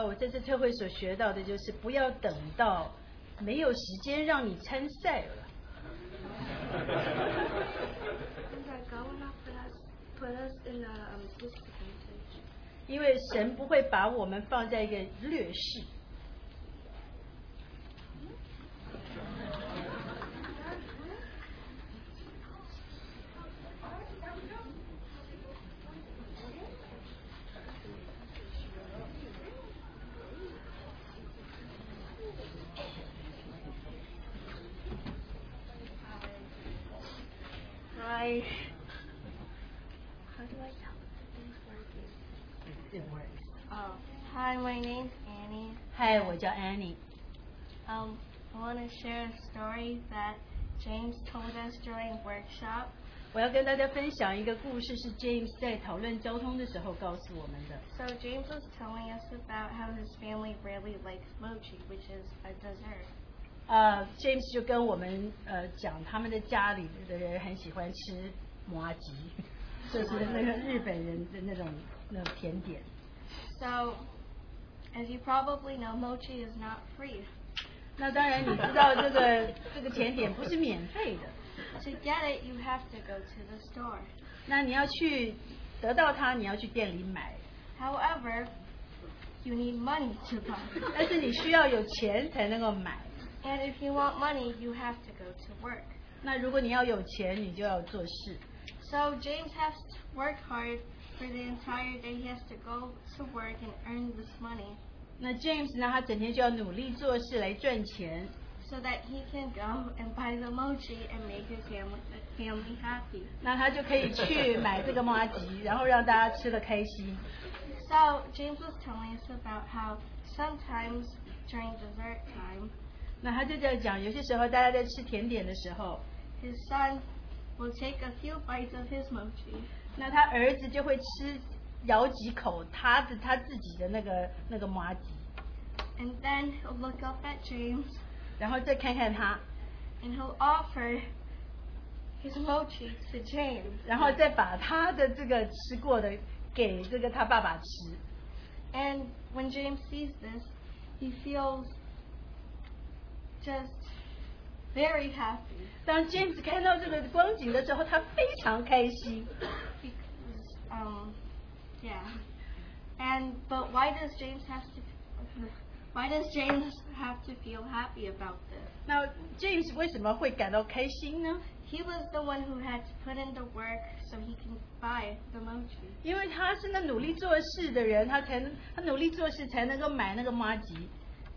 我这次特会所学到的就是不要等到没有时间让你参赛了。因为神不会把我们放在一个劣势 嗨，我叫 Annie。 Um, I want to share a story that James told us during workshop. 我要跟大家分享一个故事，是 James 在讨论交通的时候告诉我们的。 So James was telling us about how his family really likes mochi, which is a dessert. 呃，James 就跟我们呃讲，他们的家里的人很喜欢吃麻吉，就是那个日本人的那种那种甜点。 So, as you probably know, mochi is not free. 那当然，你知道这个这个甜点不是免费的。 To get it, you have to go to the store. 那你要去得到它，你要去店里买。 However, you need money to buy. 但是你需要有钱才能够买。 And if you want money, you have to go to work. 那如果你要有钱，你就要做事。 So James has to work hard for the entire day. He has to go to work and earn this money 那 James 呢，他整天就要努力做事来赚钱， so that he can go and buy the mochi and make his family, family happy. 那他就可以去买这个麻吉，然后让大家吃的开心。 So James was telling us about how sometimes during dessert time, 那他就在讲，有些时候大家在吃甜点的时候， his son will take a few bites of his mochi 那他儿子就会吃咬几口他的他自己的那个那个麻吉， and then he'll look up at James 然后再看看他， and he'll offer his mochi to James. 然后再把他的这个吃过的给这个他爸爸吃。 And when James sees this, he feels just very happy 当 James 看到这个光景的时候，他非常开心。 because, um, yeah. And but why does James have to? Why does James have to feel happy about this? 那 James 为什么会感到开心呢？ He was the one who had to put in the work so he can buy the mochi. 因为他是那努力做事的人，他才能他努力做事才能够买那个麻吉。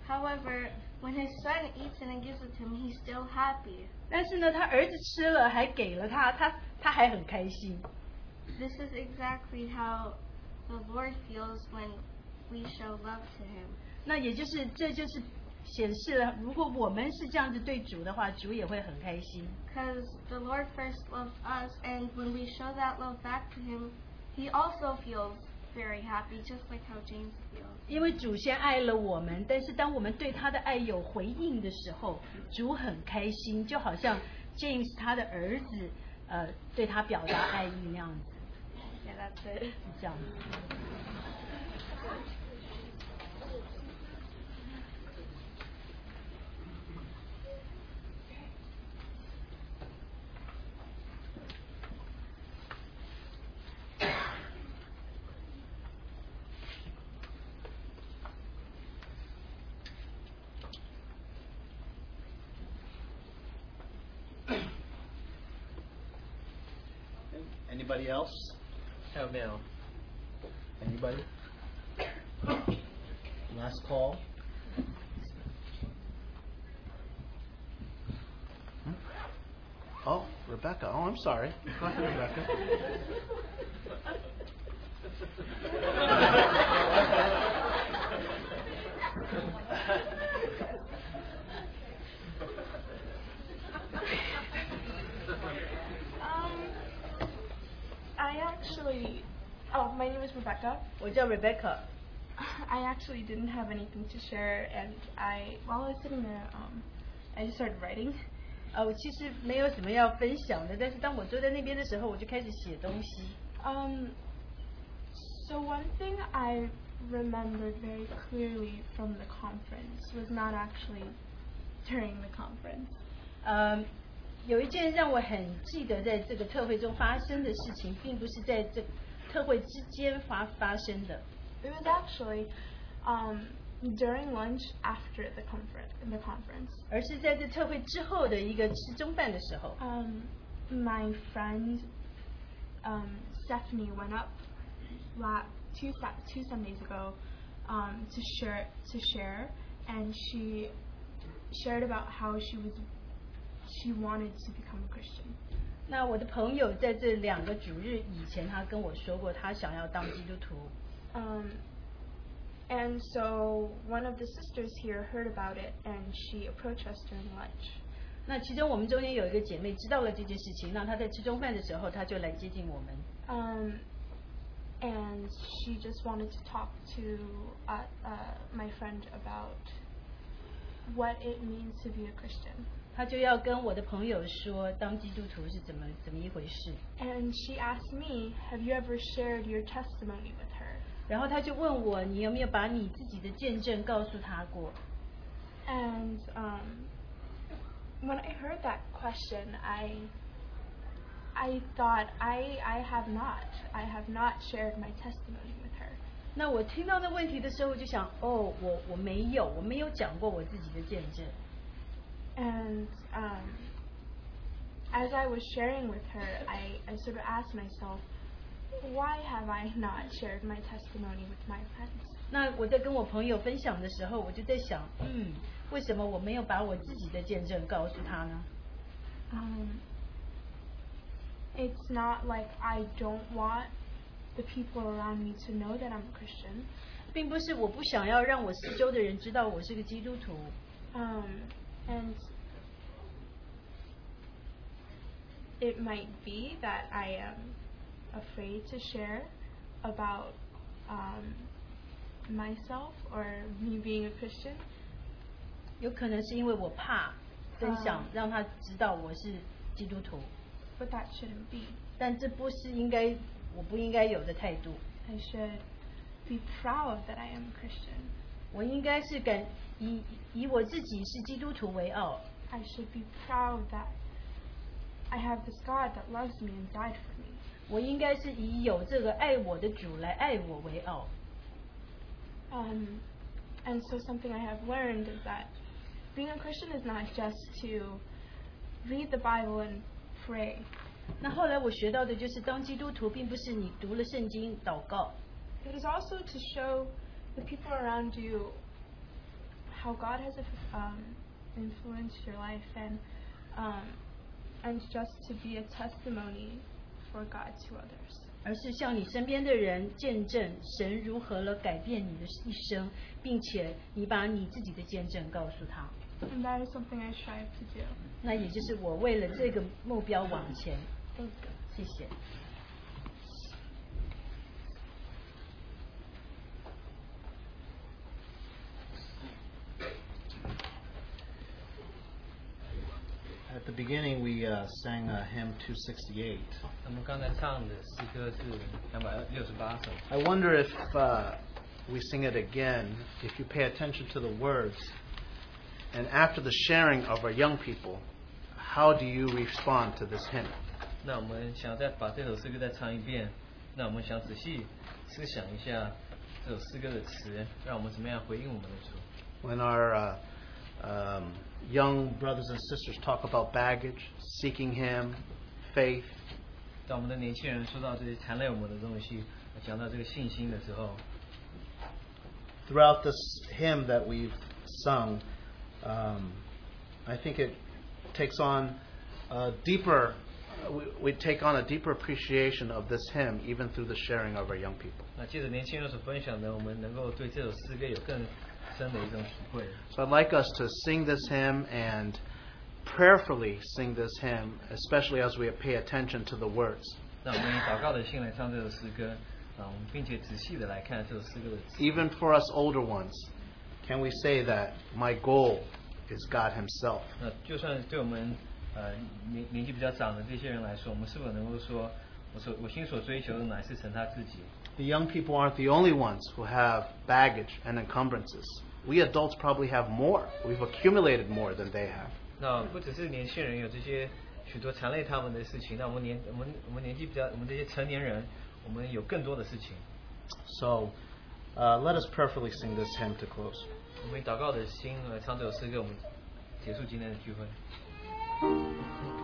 However, when his son eats it and gives it to him, he's still happy. 但是呢，他儿子吃了还给了他，他他还很开心。 This is exactly how the Lord feels when we show love to him. 那也就是这就是 显示了，如果我们是这样子对主的话，主也会很开心。 Because the Lord first loved us, and when we show that love back to Him, He also feels very happy, just like how James feels. 因为主先爱了我们，但是当我们对他的爱有回应的时候，主很开心，就好像 James 他的儿子，呃，对他表达爱意那样子，Yeah, that's it. 是这样 Anybody else? How oh, now? Anybody? Last call. Hmm? Oh, Rebecca. Oh, I'm sorry. Go ahead, Rebecca. <laughs> actually. Oh, my name is Rebecca. 我叫 Rebecca， <laughs> I actually didn't have anything to share, and I, while I was sitting there, um, I just started writing. <laughs> 呃，我其实没有什么要分享的，但是当我坐在那边的时候，我就开始写东西。 Um, so one thing I remembered very clearly from the conference was not actually during the conference. 呃， 有一件让我很记得在这个特会中发生的事情，并不是在这特会之间发发生的， It was actually um, during lunch after the conference. The conference. 而是在这特会之后的一个吃中饭的时候。 Um, my friend um, Stephanie went up la- two Sa- two Sundays ago um, to share to share, and she shared about how she was she wanted to become a Christian. 那我的朋友在这两个主日以前，他跟我说过，他想要当基督徒。 Um, and so one of the sisters here heard about it, and she approached us during lunch. 那其中我们中间有一个姐妹知道了这件事情，那她在吃中饭的时候，她就来接近我们。 Um, and she just wanted to talk to uh, uh, my friend about what it means to be a Christian. 她就要跟我的朋友说，当基督徒是怎么怎么一回事。And she asked me, Have you ever shared your testimony with her? 然后她就问我，你有没有把你自己的见证告诉她过？And um, when I heard that question, I I thought I I have not I have not shared my testimony with her. 那我听到那问题的时候，我就想，哦，我我没有，我没有讲过我自己的见证。And um, as I was sharing with her, I, I sort of asked myself, why have I <laughs> not shared my testimony with my friends? 那我在跟我朋友分享的时候，我就在想，嗯，为什么我没有把我自己的见证告诉他呢？ Um, it's not like I don't want the people around me to know that I'm a Christian. 并不是我不想要让我四周的人知道我是个基督徒， Um, and it might be that I am afraid to share about um, myself or me being a Christian. 有可能是因为我怕分享嗯让他知道我是基督徒， But that shouldn't be. 但这不是应该我不应该有的态度。 I should be proud that I am a Christian. 我应该是感以以我自己是基督徒为傲， I should be proud that I have this God that loves me and died for me. 我应该是以有这个爱我的主来爱我为傲。 Um, and so something I have learned is that being a Christian is not just to read the Bible and pray. 那后来我学到的就是，当基督徒并不是你读了圣经祷告， It is also to show the people around you how God has um, influenced your life and um, and just to be a testimony for God to others. 而是向你身边的人见证神如何了改变你的一生，并且你把你自己的见证告诉他。And that is something I strive to do. 那也就是我为了这个目标往前。谢谢。At the beginning, we uh, sang uh, hymn 268. 我们刚才唱的诗歌是两百六十八首。 I wonder if uh, we sing it again, if you pay attention to the words, and after the sharing of our young people, how do you respond to this hymn? 那我们想再把这首诗歌再唱一遍，那我们想仔细思想一下这首诗歌的词，让我们怎么样回应我们的主。 When our uh, um, young brothers and sisters talk about baggage, seeking Him, faith, 当我们的年轻人说到这些缠累我们的东西，讲到这个信心的时候， throughout this hymn that we've sung, um, I think it takes on a deeper, we, we take on a deeper appreciation of this hymn even through the sharing of our young people. 那借着年轻人所分享的，我们能够对这首诗歌有更深的一种体会。 So I'd like us to sing this hymn and prayerfully sing this hymn, especially as we pay attention to the words. 那我们以祷告的心来唱这首诗歌，啊，我们并且仔细的来看这首诗歌的词。 Even for us older ones, can we say that my goal is God Himself? 那就算对我们呃年年纪比较长的这些人来说，我们是否能够说，我所我心所追求的乃是神他自己？ The young people aren't the only ones who have baggage and encumbrances. We adults probably have more. We've accumulated more than they have. 那不只是年轻人有这些许多缠累他们的事情，那我们年我们我们年纪比较，我们这些成年人，我们有更多的事情。 So uh, let us prayerfully sing this hymn to close. 我们以祷告的心来唱这首诗歌，我们结束今天的聚会。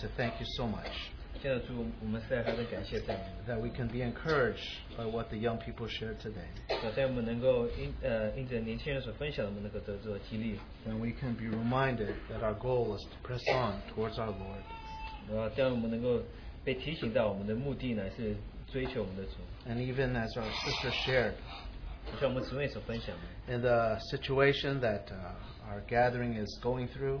to thank you so much 现在主，我们实在非常感谢赞美你， that we can be encouraged by what the young people shared today. 好在我们能够因呃因着年轻人所分享的，我们能够得到激励， And we can be reminded that our goal is to press on towards our Lord. 然后这样我们能够被提醒到我们的目的呢是追求我们的主， And even as our sister shared, 就像我们姊妹所分享的， in the situation that uh, our gathering is going through,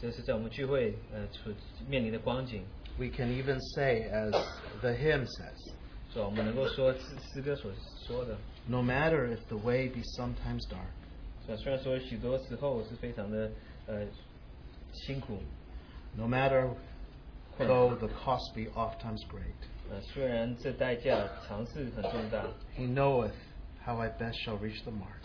这是在我们聚会呃处面临的光景， we can even say, as the hymn says, 是吧？我们能够说诗诗歌所说的， no matter if the way be sometimes dark, 是吧？虽然说许多时候是非常的呃辛苦， no matter though the cost be oft times great, 呃虽然这代价尝试很重大， he knoweth how I best shall reach the mark.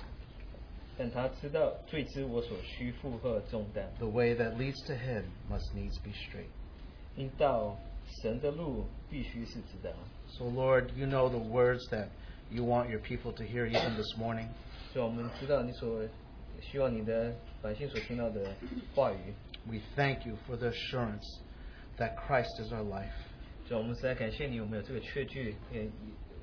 但他知道最知我所需负荷重担， The way that leads to him must needs be straight. 因到神的路必须是直的。 So, Lord, you know the words that you want your people to hear even this morning. 所以我们知道你所希望你的百姓所听到的话语， We thank you for the assurance that Christ is our life. 所以我们实在感谢你，我们有这个确据，也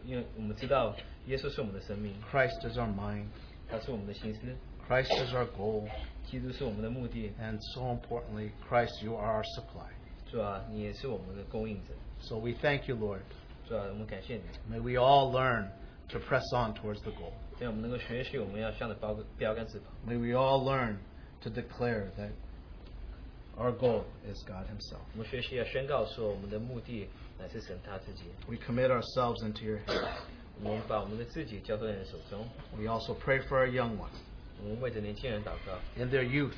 因为我们知道耶稣是我们的生命， Christ is our mind. 他是我们的心思， Christ is our goal. 基督是我们的目的， And so importantly, Christ, you are our supply. 是吧？你也是我们的供应者， So we thank you, Lord. 是吧？我们感谢你， May we all learn to press on towards the goal. 这样我们能够学习，我们要向着标标杆直跑。 May we all learn to declare that our goal is God Himself. 我们学习要宣告说，我们的目的乃是神他自己。 We commit ourselves into your hands. 我们把我们的自己交托在你手中， We also pray for our young ones 我们为着年轻人祷告， in their youth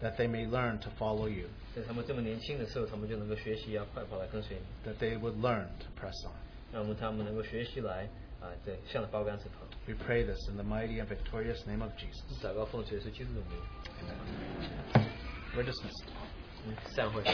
that they may learn to follow you, 在他们这么年轻的时候，他们就能够学习要快跑来跟随你， that they would learn to press on. 让我们他们能够学习来啊，对，向着标杆直跑。 We pray this in the mighty and victorious name of Jesus. 祷告奉主耶稣基督的名， We're dismissed. 嗯，散会。